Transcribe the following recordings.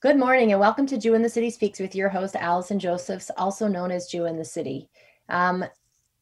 Good morning and welcome to Jew in the City Speaks with your host, Allison Josephs, also known as Jew in the City. Um,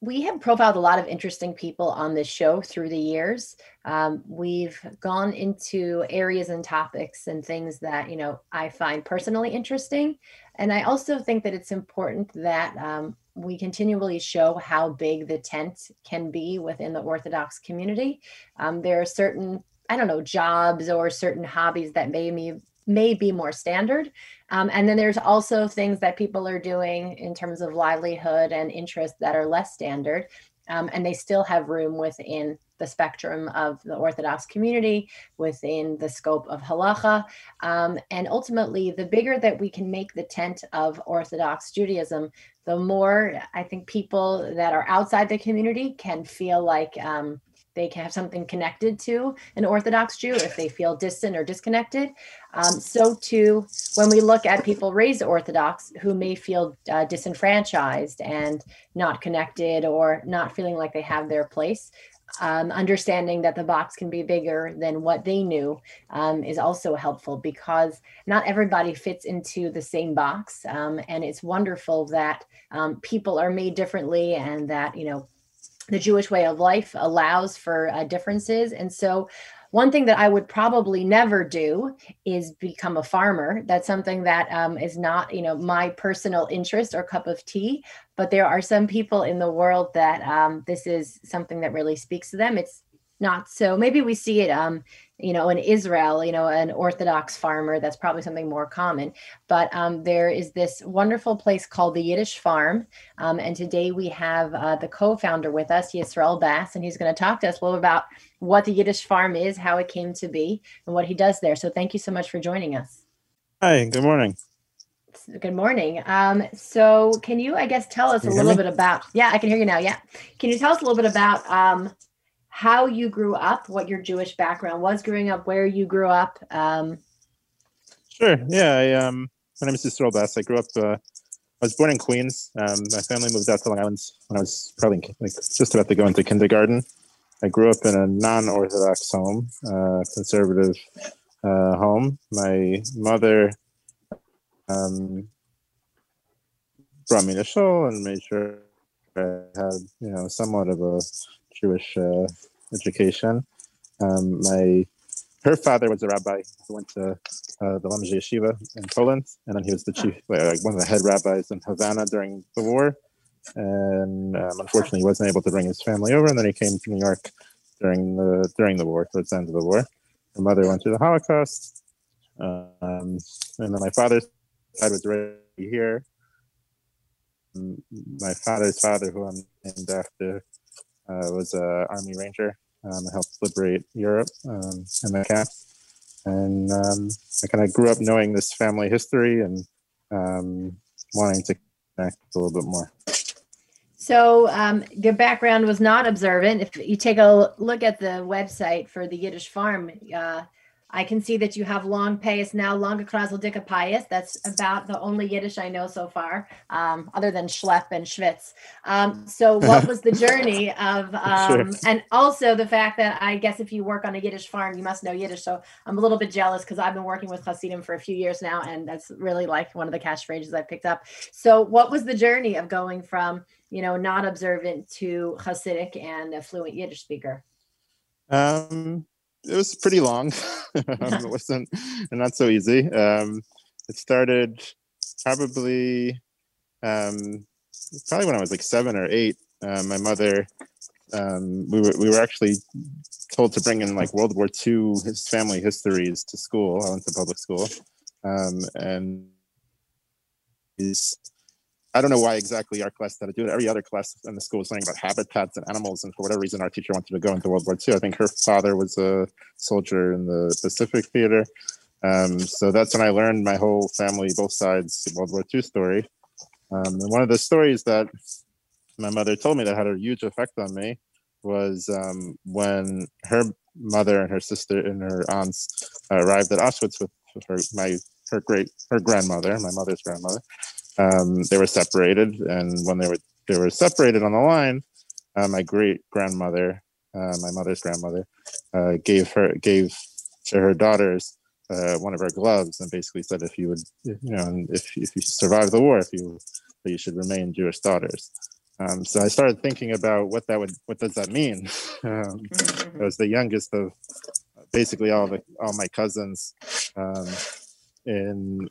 we have profiled a lot of interesting people on this show through the years. Um, we've gone into areas and topics and things that, you know, I find personally interesting. And I also think that it's important that um, we continually show how big the tent can be within the Orthodox community. Um, there are certain I don't know, jobs or certain hobbies that may be may be more standard. Um, and then there's also things that people are doing in terms of livelihood and interest that are less standard. Um, and they still have room within the spectrum of the Orthodox community, within the scope of halacha. Um, and ultimately, the bigger that we can make the tent of Orthodox Judaism, the more I think people that are outside the community can feel like um, they can have something connected to an Orthodox Jew if they feel distant or disconnected. Um, so too, when we look at people raised Orthodox who may feel uh, disenfranchised and not connected or not feeling like they have their place, um, understanding that the box can be bigger than what they knew um, is also helpful because not everybody fits into the same box. Um, and it's wonderful that um, people are made differently and that, you know, the Jewish way of life allows for uh, differences. And so, one thing that I would probably never do is become a farmer. That's something that um, is not, you know, my personal interest or cup of tea. But there are some people in the world that um, this is something that really speaks to them. It's not so. Maybe we see it um, you know, in Israel, you know, an Orthodox farmer, that's probably something more common. But um, there is this wonderful place called the Yiddish Farm. Um, and today we have uh, the co founder with us, Yisroel Bass, and he's going to talk to us a little about what the Yiddish Farm is, how it came to be, and what he does there. So thank you so much for joining us. Hi, good morning. Good morning. Um, so, can you, I guess, tell us a little bit about? Yeah, I can hear you now. Yeah, can you tell us a little bit about um, how you grew up, what your Jewish background was growing up, where you grew up. Um, sure. Yeah. I, um, my name is Yisroel Bass. I grew up. Uh, I was born in Queens. Um, my family moved out to Long Island when I was probably like just about to go into kindergarten. I grew up in a non-Orthodox home, uh, conservative uh, home. My mother um, brought me to shul and made sure I had, you know, somewhat of a Jewish uh, education. Um, my her father was a rabbi who went to uh, the Lomza Yeshiva in Poland, and then he was the chief, like one of the head rabbis in Havana during the war. And um, unfortunately, he wasn't able to bring his family over, and then he came to New York during the during the war, towards the end of the war. Her mother went through the Holocaust, um, and then my father's side was right here. My father's father, who I'm named after, uh, was a Army Ranger. Um, I helped liberate Europe um, in the camp, and um, I kind of grew up knowing this family history and um, wanting to connect a little bit more. So um, your background was not observant. If you take a look at the website for the Yiddish Farm, uh, I can see that you have long payas now, longa krasel dicka pious. That's about the only Yiddish I know so far, um, other than schlepp and schwitz. Um, so what was the journey of, um, sure. and also the fact that I guess if you work on a Yiddish farm, you must know Yiddish. So I'm a little bit jealous because I've been working with Hasidim for a few years now, and that's really like one of the catchphrases I've picked up. So what was the journey of going from, you know, not observant to Hasidic and a fluent Yiddish speaker? Um, it was pretty long. it wasn't not so easy. Um, it started probably um, probably when I was like seven or eight. Uh, my mother, um, we were we were actually told to bring in like World War II his family histories to school. I went to public school, um, and I don't know why exactly our class had to do it. Every other class in the school was learning about habitats and animals, and for whatever reason, our teacher wanted to go into World War II. I think her father was a soldier in the Pacific Theater. Um, so that's when I learned my whole family, both sides, World War II story. Um, and one of the stories that my mother told me that had a huge effect on me was um, when her mother and her sister and her aunts arrived at Auschwitz with her my her great her grandmother, my mother's grandmother, um, they were separated, and when they were they were separated on the line, uh, my great grandmother, uh, my mother's grandmother, uh, gave her gave to her daughters uh, one of her gloves and basically said if you would, you know, if if you survive the war, if you that you should remain Jewish daughters. Um, so I started thinking about what that would, what does that mean? um, I was the youngest of basically all the all my cousins um, in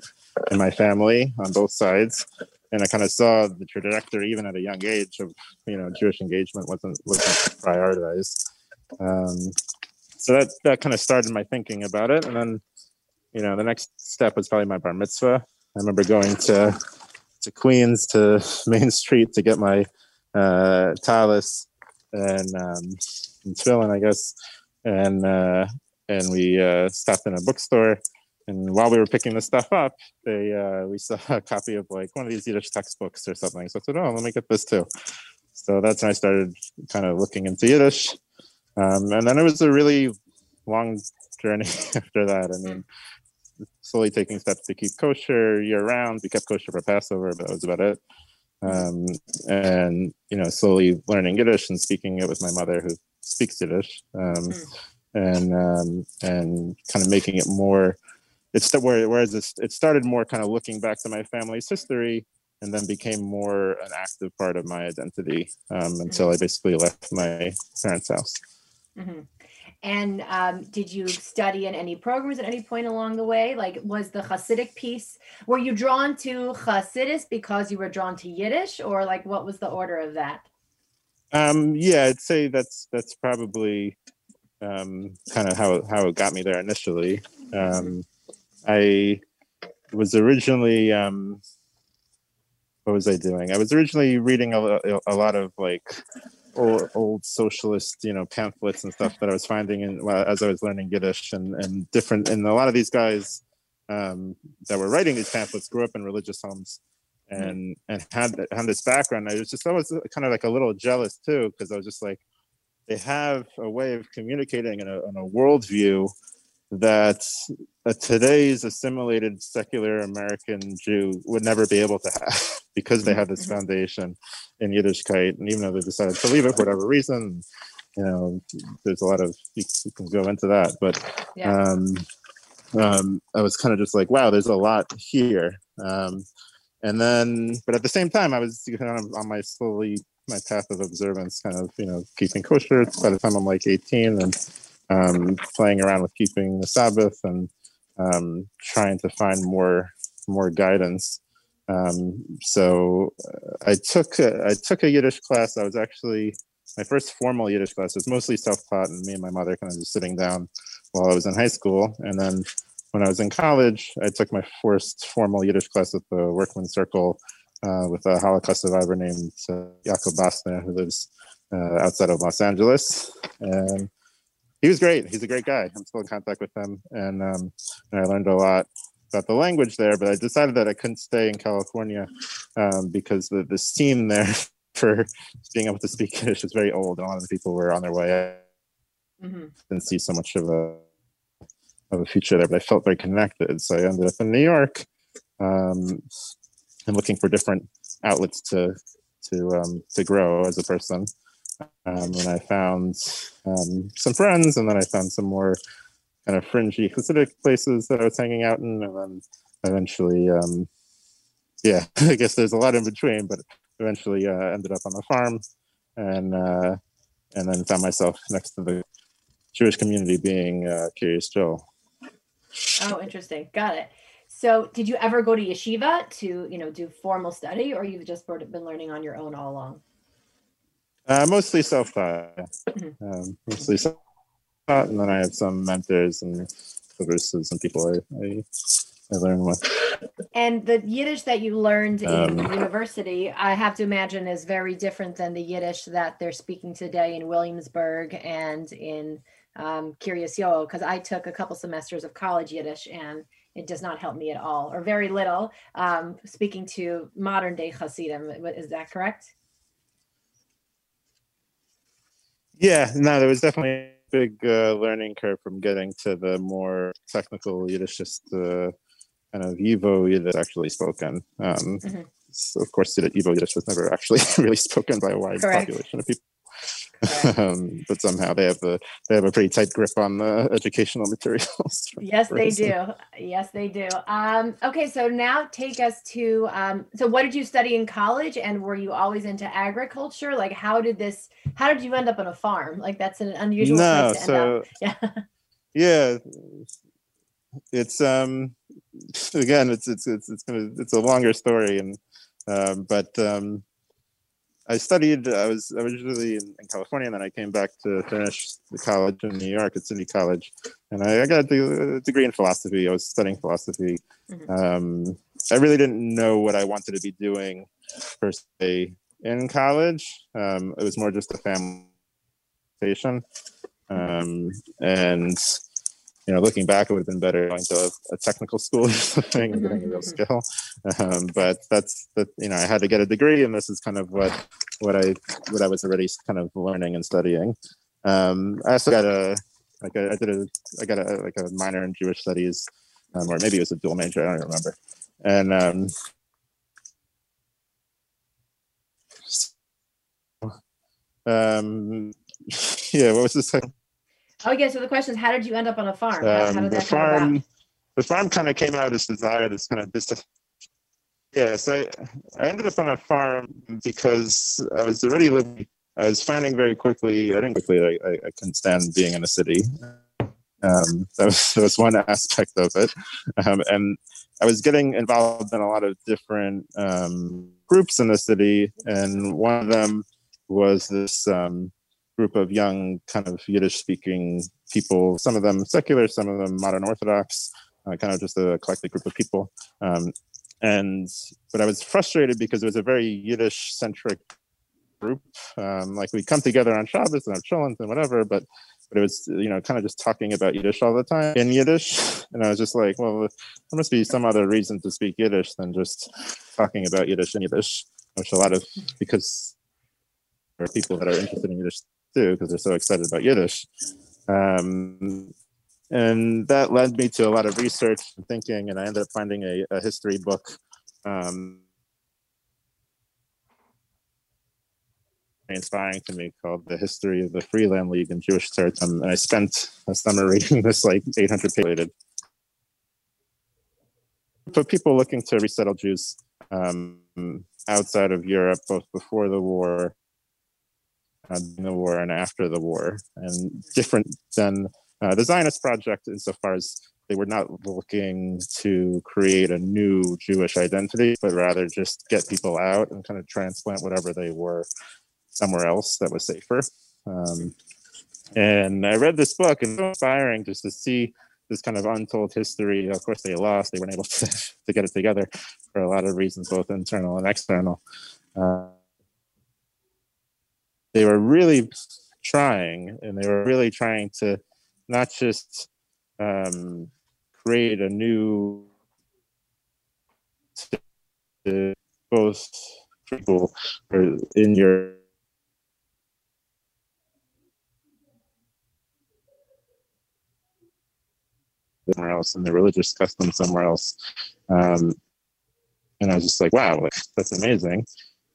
in my family on both sides, and I kind of saw the trajectory even at a young age of you know Jewish engagement wasn't wasn't prioritized. Um, so that that kind of started my thinking about it, and then you know the next step was probably my bar mitzvah. I remember going to to Queens to Main Street to get my uh, tallis and um, and tefillin, I guess, and uh, and we uh, stopped in a bookstore. And while we were picking the stuff up, they uh, we saw a copy of like one of these Yiddish textbooks or something. So I said, "Oh, let me get this too." So that's when I started kind of looking into Yiddish, um, and then it was a really long journey after that. I mean, slowly taking steps to keep kosher year round. We kept kosher for Passover, but that was about it. Um, and you know, slowly learning Yiddish and speaking it with my mother, who speaks Yiddish, um, mm. and um, and kind of making it more. It's the, whereas it started more kind of looking back to my family's history, and then became more an active part of my identity um, until I basically left my parents' house. Mm-hmm. And um, did you study in any programs at any point along the way? Like, was the Hasidic piece, were you drawn to Hasidus because you were drawn to Yiddish, or like what was the order of that? Um, yeah, I'd say that's that's probably um, kind of how how it got me there initially. Um, I was originally um, what was I doing? I was originally reading a, a lot of like old, old socialist, you know, pamphlets and stuff that I was finding in, as I was learning Yiddish and, and different. And a lot of these guys um, that were writing these pamphlets grew up in religious homes and and had had this background. I was just I was kind of like a little jealous too because I was just like they have a way of communicating in a, in a worldview that a today's assimilated secular American Jew would never be able to have because they have this mm-hmm. foundation in Yiddishkeit. And even though they decided to leave it for whatever reason, you know, there's a lot of, you, you can go into that. But yeah. um, um, I was kind of just like, wow, there's a lot here. Um, and then, but at the same time, I was kind of on my slowly, my path of observance, kind of, you know, keeping kosher by the time I'm like 18 and um, playing around with keeping the Sabbath and um, trying to find more more guidance. Um, so uh, I took a, I took a Yiddish class. I was actually my first formal Yiddish class was mostly self-taught, and me and my mother kind of just sitting down while I was in high school. And then when I was in college, I took my first formal Yiddish class at the Workman Circle uh, with a Holocaust survivor named uh, Jakob who lives uh, outside of Los Angeles. And he was great. He's a great guy. I'm still in contact with him, and, um, and I learned a lot about the language there. But I decided that I couldn't stay in California um, because the the scene there for being able to speak Yiddish is very old. A lot of the people were on their way. Mm-hmm. Didn't see so much of a of a future there, but I felt very connected. So I ended up in New York um, and looking for different outlets to to um, to grow as a person. Um, and I found um, some friends, and then I found some more kind of fringy Hasidic places that I was hanging out in, and then eventually, um, yeah, I guess there's a lot in between, but eventually uh, ended up on a farm, and uh, and then found myself next to the Jewish community, being uh, Kiryas Joel. Oh, interesting. Got it. So, did you ever go to yeshiva to, you know, do formal study, or you've just been learning on your own all along? Uh, mostly self-taught. Mm-hmm. Um, mostly self-taught, and then I have some mentors and verses and people I, I, I learn with. And the Yiddish that you learned in um, university, I have to imagine, is very different than the Yiddish that they're speaking today in Williamsburg and in um, Kiryas Yoel, because I took a couple semesters of college Yiddish and it does not help me at all, or very little. Um, speaking to modern day Hasidim, is that correct? Yeah, no, there was definitely a big uh, learning curve from getting to the more technical Yiddish, just uh, kind of YIVO Yiddish actually spoken. Um, mm-hmm. so of course, YIVO Yiddish was never actually really spoken by a wide Correct. population of people. Um, but somehow they have a they have a pretty tight grip on the educational materials. yes, they do. Yes, they do. Um, okay, so now take us to um, so what did you study in college, and were you always into agriculture? Like, how did this? How did you end up on a farm? Like, that's an unusual. No, so yeah, yeah, it's um again, it's it's it's it's gonna it's a longer story, and um, but um, I studied. I was originally in, in, California, and then I came back to finish the college in New York at City College, and I, I got a degree in philosophy. I was studying philosophy. Mm-hmm. Um, I really didn't know what I wanted to be doing per se in college. Um, it was more just a family station, um, and you know, looking back, it would have been better going to a, a technical school or something and getting a real mm-hmm. skill. Um, but that's that, you know, I had to get a degree, and this is kind of what what I what I was already kind of learning and studying. Um, I also got a like a, I did a I got a like a minor in Jewish studies, um, or maybe it was a dual major. I don't remember. And um, um, yeah, what was the Thing? Oh yeah. So the question is, how did you end up on a farm? How, how um, the farm, the farm kind of came out of this desire, this kind of this. Yeah, so I, I ended up on a farm because I was already living. I was finding very quickly. I didn't quickly. I, I, I couldn't stand being in a city. Um, that, was, that was one aspect of it, um, and I was getting involved in a lot of different um, groups in the city, and one of them was this um, group of young kind of Yiddish speaking people, some of them secular, some of them modern Orthodox, uh, kind of just a collective group of people. Um, and but I was frustrated because it was a very Yiddish centric group. Um, like we come together on Shabbos and our chillins and whatever, but but it was you know kind of just talking about Yiddish all the time in Yiddish, and I was just like, well, there must be some other reason to speak Yiddish than just talking about Yiddish in Yiddish, which a lot of because there are people that are interested in Yiddish too because they're so excited about Yiddish. Um, and that led me to a lot of research and thinking, and I ended up finding a, a history book. Um, inspiring to me called The History of the Freeland League and Jewish Territory. And I spent a summer reading this like 800 page for people looking to resettle Jews um, outside of Europe, both before the war uh, the war and after the war, and different than uh, the Zionist project insofar as they were not looking to create a new Jewish identity, but rather just get people out and kind of transplant whatever they were somewhere else that was safer. Um, and I read this book and inspiring just to see this kind of untold history. Of course, they lost; they weren't able to, to get it together for a lot of reasons, both internal and external. Uh, they were really trying and they were really trying to not just um, create a new both people in your somewhere else and the religious custom somewhere else. Um, and i was just like wow that's amazing.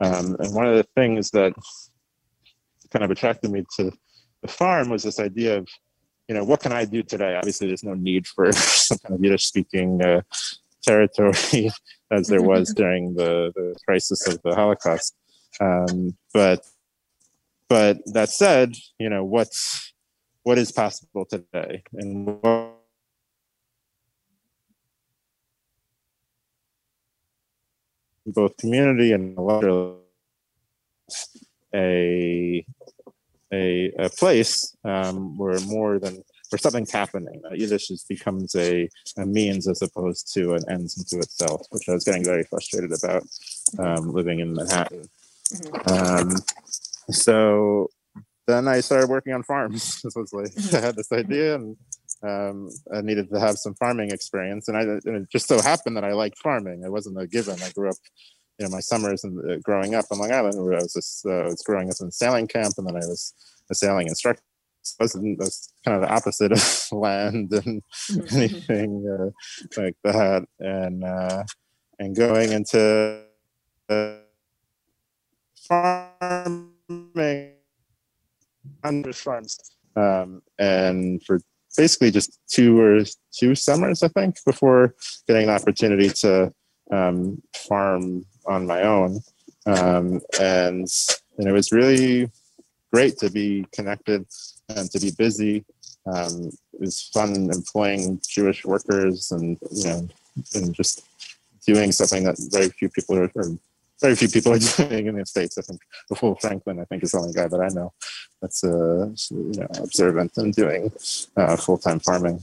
Um, and one of the things that kind of attracted me to the farm was this idea of, you know, what can I do today? Obviously, there's no need for some kind of Yiddish speaking uh, territory as there was during the, the crisis of the Holocaust. Um, but but that said, you know, what's what is possible today and what both community and larger a a, a place um, where more than where something's happening. Uh, Yiddish just becomes a, a means as opposed to an ends into itself, which I was getting very frustrated about um, living in Manhattan. Mm-hmm. Um, so then I started working on farms. this was like mm-hmm. I had this idea and um, I needed to have some farming experience, and I and it just so happened that I liked farming. It wasn't a given. I grew up you know my summers and uh, growing up on Long Island, where I was just uh, I was growing up in sailing camp, and then I was a sailing instructor. Was kind of the opposite of land and mm-hmm. anything uh, like that, and uh, and going into farming hundred farms, um, and for basically just two or two summers, I think, before getting an opportunity to um, farm on my own. Um, and, and it was really great to be connected and to be busy. Um, it was fun employing Jewish workers and, you know, and just doing something that very few people are, very few people are doing in the States. I think Rahul Franklin, I think, is the only guy that I know that's uh, you know, observant and doing uh, full-time farming.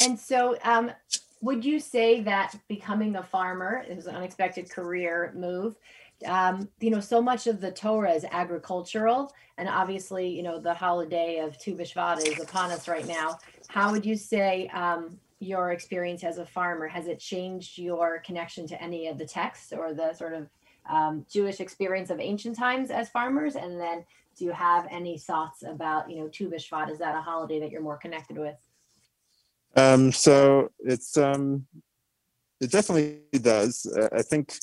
And so, um, would you say that becoming a farmer is an unexpected career move? Um, you know, so much of the Torah is agricultural, and obviously, you know, the holiday of Tu B'Shvat is upon us right now. How would you say um, your experience as a farmer has it changed your connection to any of the texts or the sort of um, Jewish experience of ancient times as farmers? And then, do you have any thoughts about, you know, Tu B'Shvat? Is that a holiday that you're more connected with? Um, so it's um, it definitely does. Uh, I think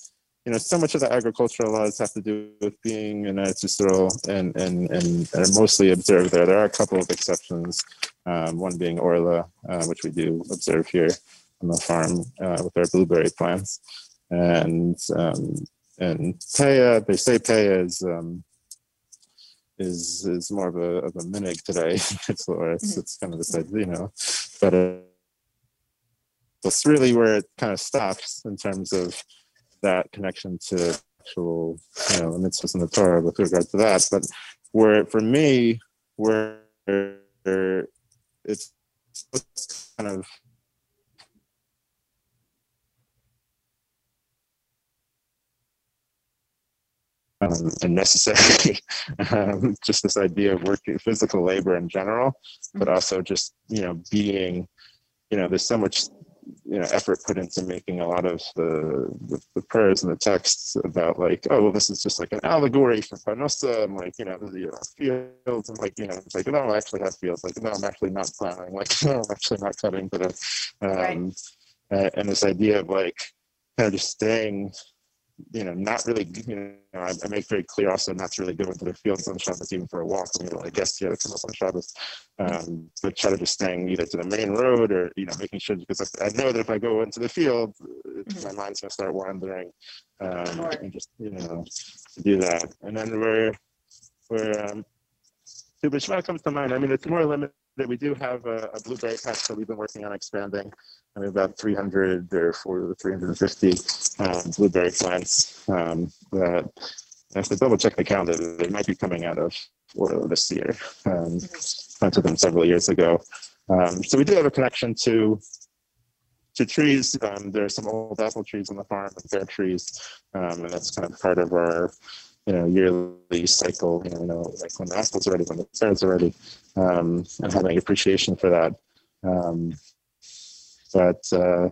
you know so much of the agricultural laws have to do with being in Eretz and and and are mostly observed there. There are a couple of exceptions. Um, one being Orla, uh, which we do observe here on the farm uh, with our blueberry plants, and um, and Peah. They say Peah is um, is is more of a of a minhag today. it's it's, mm-hmm. it's kind of this idea, you know, but uh, that's really where it kind of stops in terms of that connection to actual you know mitzvahs in the Torah with regard to that. But where for me, where it's kind of um, and necessary. um, just this idea of working physical labor in general, but mm-hmm. also just you know being, you know, there's so much you know effort put into making a lot of the, the, the prayers and the texts about like oh well this is just like an allegory for Parnosa and like you know, the, you know fields and like you know it's like no I actually have fields like no I'm actually not plowing like no I'm actually not cutting but uh, um, right. and this idea of like kind of just staying you know, not really, you know, I, I, make very clear also not to really go into the fields on Shabbos even for a walk. I mean, like guests here that come up on Shabbos, um, but try to just staying either to the main road or, you know, making sure, because I, I know that if I go into the field, mm-hmm. my mind's gonna start wandering, um, and just, you know, to do that. And then we're, we're, um, B'Shvat comes to mind. I mean, it's more limited. That we do have a, a blueberry patch that we've been working on expanding. I mean, about 300 or 400 350 um, blueberry plants um, that if I have double check the calendar. They might be coming out of orlah this year. Um, planted them several years ago. Um, so we do have a connection to to trees. Um, there are some old apple trees on the farm and pear trees, um, and that's kind of part of our you know yearly cycle. You know, you know like when the apples are ready, when the pears are ready, um, and having appreciation for that. Um, but uh,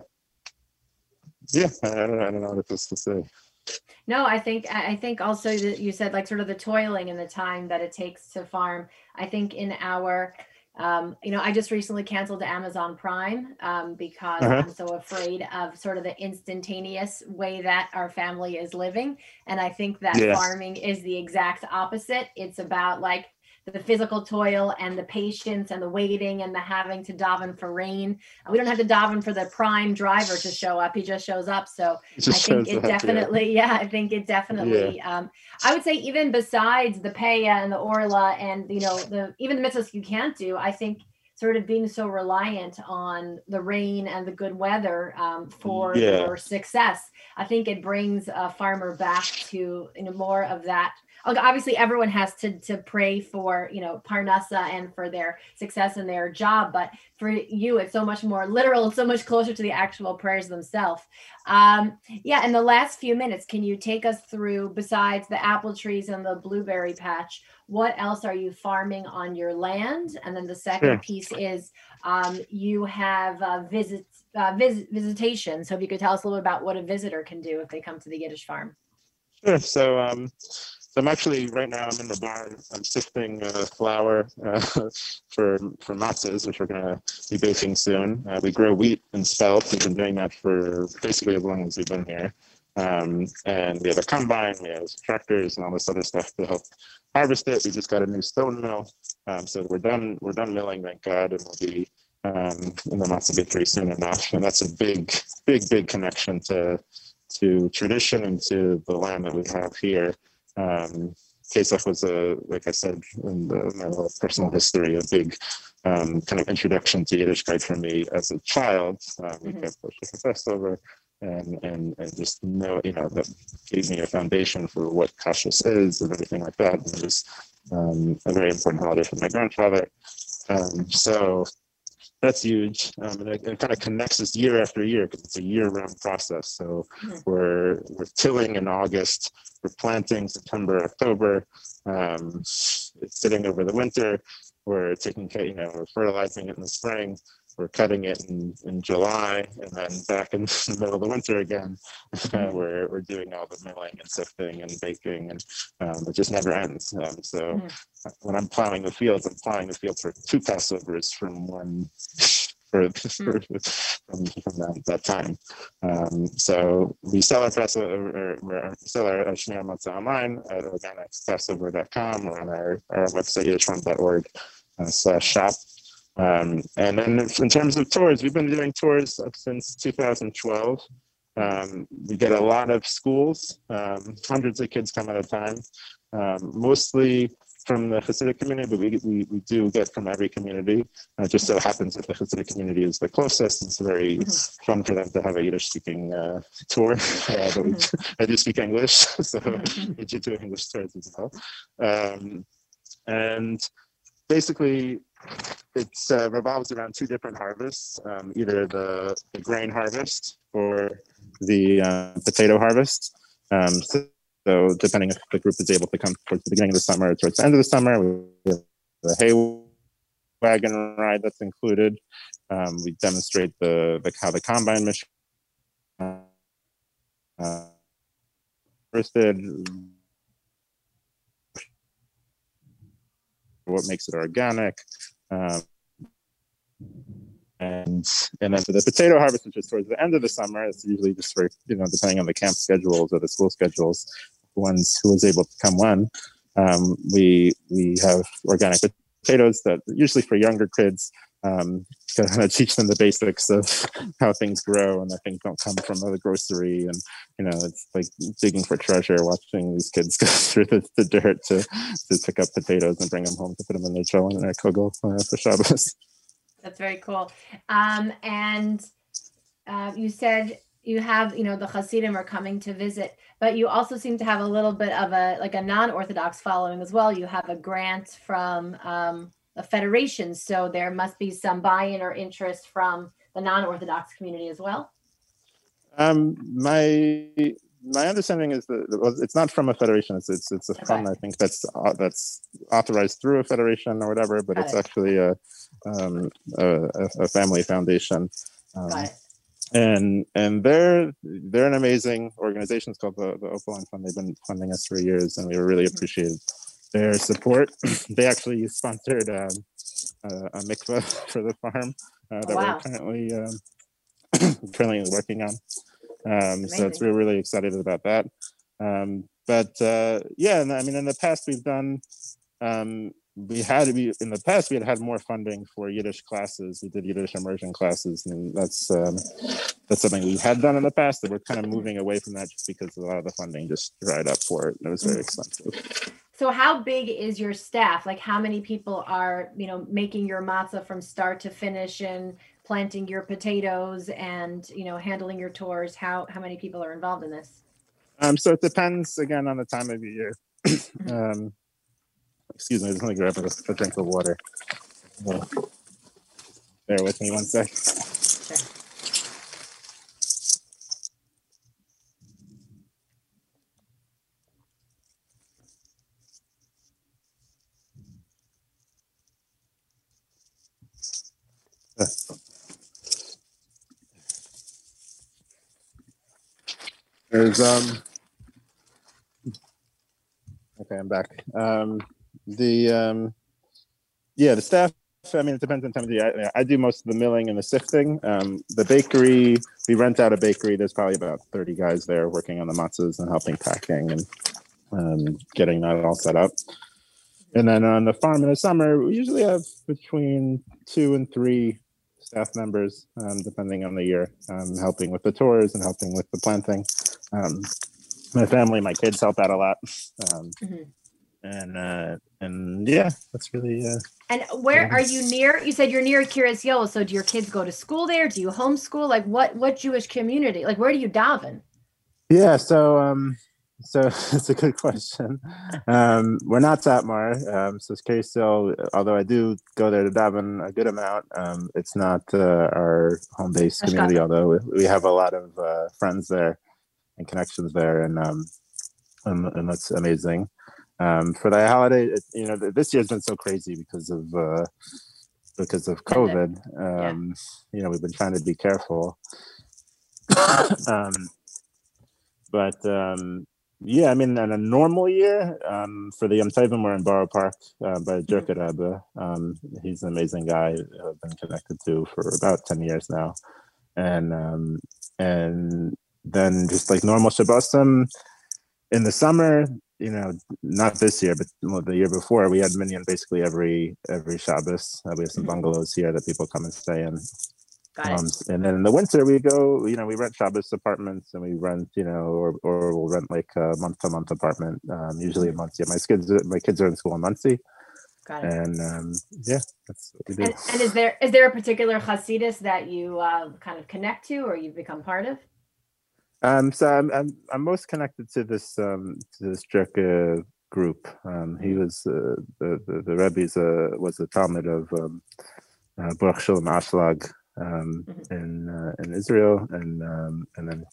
yeah, I don't, I don't know what else to say. No, I think I think also that you said like sort of the toiling and the time that it takes to farm. I think in our um, you know, I just recently canceled Amazon Prime um, because uh-huh. I'm so afraid of sort of the instantaneous way that our family is living. And I think that yeah. farming is the exact opposite. It's about like the physical toil and the patience and the waiting and the having to daven for rain. We don't have to daven for the prime driver to show up. He just shows up. So I think it up, definitely, yeah. yeah. I think it definitely, yeah. um, I would say even besides the Peah and the Orla and, you know, the, even the mitzvahs you can't do, I think sort of being so reliant on the rain and the good weather um, for yeah. your success. I think it brings a farmer back to you know more of that obviously everyone has to to pray for you know parnasa and for their success in their job but for you it's so much more literal so much closer to the actual prayers themselves um yeah in the last few minutes can you take us through besides the apple trees and the blueberry patch what else are you farming on your land and then the second sure. piece is um you have uh, visits uh, visit, visitation so if you could tell us a little bit about what a visitor can do if they come to the yiddish farm Sure. So um, so I'm actually right now. I'm in the barn. I'm sifting uh, flour uh, for for matzahs, which we're gonna be baking soon. Uh, we grow wheat and spelt. We've been doing that for basically as long as we've been here. Um, and we have a combine, we have tractors, and all this other stuff to help harvest it. We just got a new stone mill, um, so we're done. We're done milling, thank God, and we'll be um, in the matzah bakery soon enough. And that's a big, big, big connection to to tradition and to the land that we have here. Um, Pesach was a, like I said, in the, my personal history, a big um, kind of introduction to Yiddishkeit for me as a child. Um, we mm-hmm. kept Passover, and, and and just know, you know, that gave me a foundation for what kashrus is and everything like that. And it was um, a very important holiday for my grandfather. Um, so that's huge. Um, and it, it, kind of connects us year after year because it's a year-round process. So mm-hmm. we're we're tilling in August, we're planting September, October. Um, it's sitting over the winter. We're taking care, you know, we're fertilizing it in the spring. We're cutting it in, in July, and then back in the middle of the winter again, uh, we're we're doing all the milling and sifting and baking, and um, it just never ends. Um, so mm-hmm. when I'm plowing the fields, I'm plowing the fields for two Passovers from one for, for hmm. from, from that, that time. Um, so we sell our Passover, or, sell our Shmurah Matzah online at organicpassover.com or on our, our website, yiddishfarm.org uh, slash shop. Um, and then in terms of tours, we've been doing tours since 2012. Um, we get a lot of schools, um, hundreds of kids come at a time, um, mostly from the Hasidic community, but we, we, we do get from every community. Uh, just so happens that the Hasidic community is the closest. It's very mm-hmm. fun for them to have a Yiddish speaking uh, tour. Uh, but we, mm-hmm. I do speak English, so mm-hmm. we do do English tours as well. Um, and basically, it uh, revolves around two different harvests, um, either the, the, grain harvest or the uh, potato harvest. Um, so, so, depending if the group is able to come towards the beginning of the summer or towards the end of the summer, we have the hay wagon ride that's included. Um, we demonstrate the, the how the combine mission uh, roasted what makes it organic. Um, and and then for the potato harvest, which is towards the end of the summer, it's usually just for you know depending on the camp schedules or the school schedules, ones who was able to come when. Um, we we have organic potatoes that usually for younger kids um, to kind of teach them the basics of how things grow and that things don't come from the grocery. And, you know, it's like digging for treasure, watching these kids go through the, the dirt to, to pick up potatoes and bring them home to put them in their chillin and their kugel uh, for Shabbos. That's very cool. Um, and uh, you said you have, you know, the Hasidim are coming to visit, but you also seem to have a little bit of a like a non-Orthodox following as well. You have a grant from um, a federation. So there must be some buy-in or interest from the non-Orthodox community as well. Um, my my understanding is that it's not from a federation. It's it's, it's a okay. fund I think that's uh, that's authorized through a federation or whatever, but Got it's it. actually a, um, a, a family foundation. Um, and and they're they're an amazing organization. It's called the the Opaline Fund. They've been funding us for years, and we were really mm-hmm. Their support. they actually sponsored um, a mikveh for the farm uh, that wow. we're currently um, currently working on. Um, so it's we're really excited about that. Um, but uh, yeah, and I mean, in the past we've done. Um, we had to be in the past. We had had more funding for Yiddish classes. We did Yiddish immersion classes, and that's um, that's something we had done in the past. That we're kind of moving away from that just because a lot of the funding just dried up for it, and it was very mm. expensive. So how big is your staff? Like how many people are, you know, making your matzah from start to finish and planting your potatoes and, you know, handling your tours? How how many people are involved in this? Um, so it depends again on the time of year. Mm-hmm. um, excuse me, I just want to grab a, a drink of water. bear with me one sec. There's um okay, I'm back. Um the um yeah, the staff I mean, it depends on time of the year. I, I, do most of the milling and the sifting. Um, the bakery, we rent out a bakery. There's probably about 30 guys there working on the matzahs and helping packing and um, getting that all set up. And then on the farm in the summer, we usually have between two and three staff members, um, depending on the year, um, helping with the tours and helping with the planting. Um, my family, my kids help out a lot. Um, Mhm. And uh, and yeah, that's really uh, And where are you near? You said you're near Kiryas Yoel. So do your kids go to school there? Do you homeschool? Like what what Jewish community? Like where do you daven? Yeah, so um, so it's a good question. Um, we're not Satmar, um, so it's still. Although I do go there to daven a good amount, um, it's not uh, our home base community. Although we, we have a lot of uh, friends there and connections there, and um, and, and that's amazing. Um, for the holiday, it, you know, this year's been so crazy because of uh, because of COVID. Um, You know, we've been trying to be careful. um, but um, yeah, I mean, in a normal year, um, for the Yom Tovim, we're in Borough Park uh, by Jerka Rebbe. Um, he's an amazing guy I've been connected to for about 10 years now. And um, and then just like normal Shabbosim in the summer, you know, not this year, but well, the year before, we had minyan basically every every Shabbos. Uh, we have some Mhm. bungalows here that people come and stay in. Um, and then in the winter we go, you know, we rent Shabbos apartments and we rent, you know, or, or we'll rent like a month to month apartment, um, usually in Monsey. My kids, my kids are in school in Monsey Got it. and, um, yeah, that's what we do. And, and is there is there a particular Hasidus that you uh, kind of connect to or you've become part of? Um, so I'm, I'm, I'm most connected to this, um, to this Jerka group. Um, he was, uh, the, the, the Rebbe's, uh, was a talmid of, um, uh, Baruch Shalom Ashlag, um, Mhm. in, uh, in Israel and, um, and then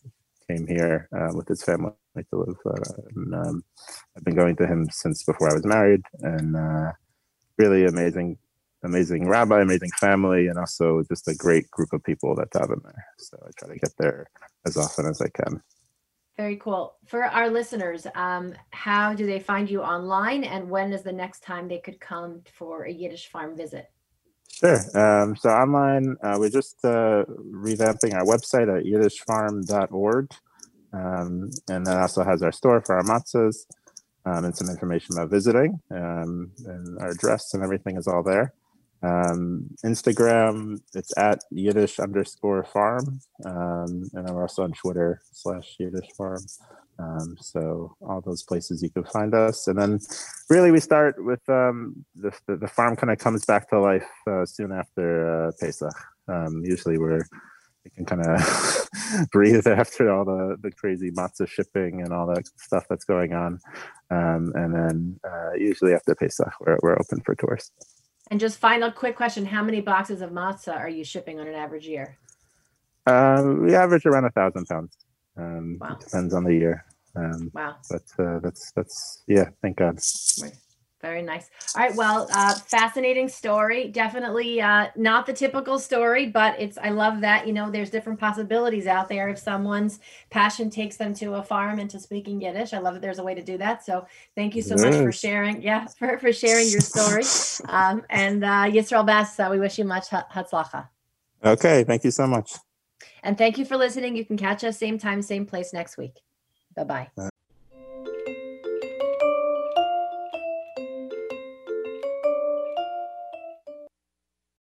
came here, uh, with his family to live, uh, and, um, I've been going to him since before I was married and, uh, really amazing, amazing rabbi, amazing family, and also just a great group of people that daven there. So I try to get there as often as I can. Very cool. For our listeners, um, how do they find you online and when is the next time they could come for a Yiddish farm visit? Sure. Um, so online, uh, we're just uh, revamping our website at yiddishfarm.org. Um, and that also has our store for our matzahs um, and some information about visiting. Um, and our address and everything is all there. Um, Instagram, it's at Yiddish underscore farm. Um, and we're also on Twitter slash Yiddish farm. Um, so all those places you can find us. And then really we start with um, the, the, the farm kind of comes back to life uh, soon after uh, Pesach. Um, usually we're we can kind of breathe after all the, the crazy matzah shipping and all that stuff that's going on. Um, and then uh, usually after Pesach, we're, we're open for tours. And just final quick question, how many boxes of matzah are you shipping on an average year? Um, we average around a thousand pounds. Um, Wow. It depends on the year. Um, Wow. but uh, that's, that's, yeah, thank God. Very nice. All right. Well, uh, fascinating story. Definitely uh, not the typical story, but it's. I love that. You know, there's different possibilities out there. If someone's passion takes them to a farm and to speaking Yiddish, I love that there's a way to do that. So, thank you so much for sharing. Yeah, for, for sharing your story. Um, and uh, Yisroel Bass, uh, we wish you much ha- hatzlacha. Okay. Thank you so much. And thank you for listening. You can catch us same time, same place next week. Bye bye.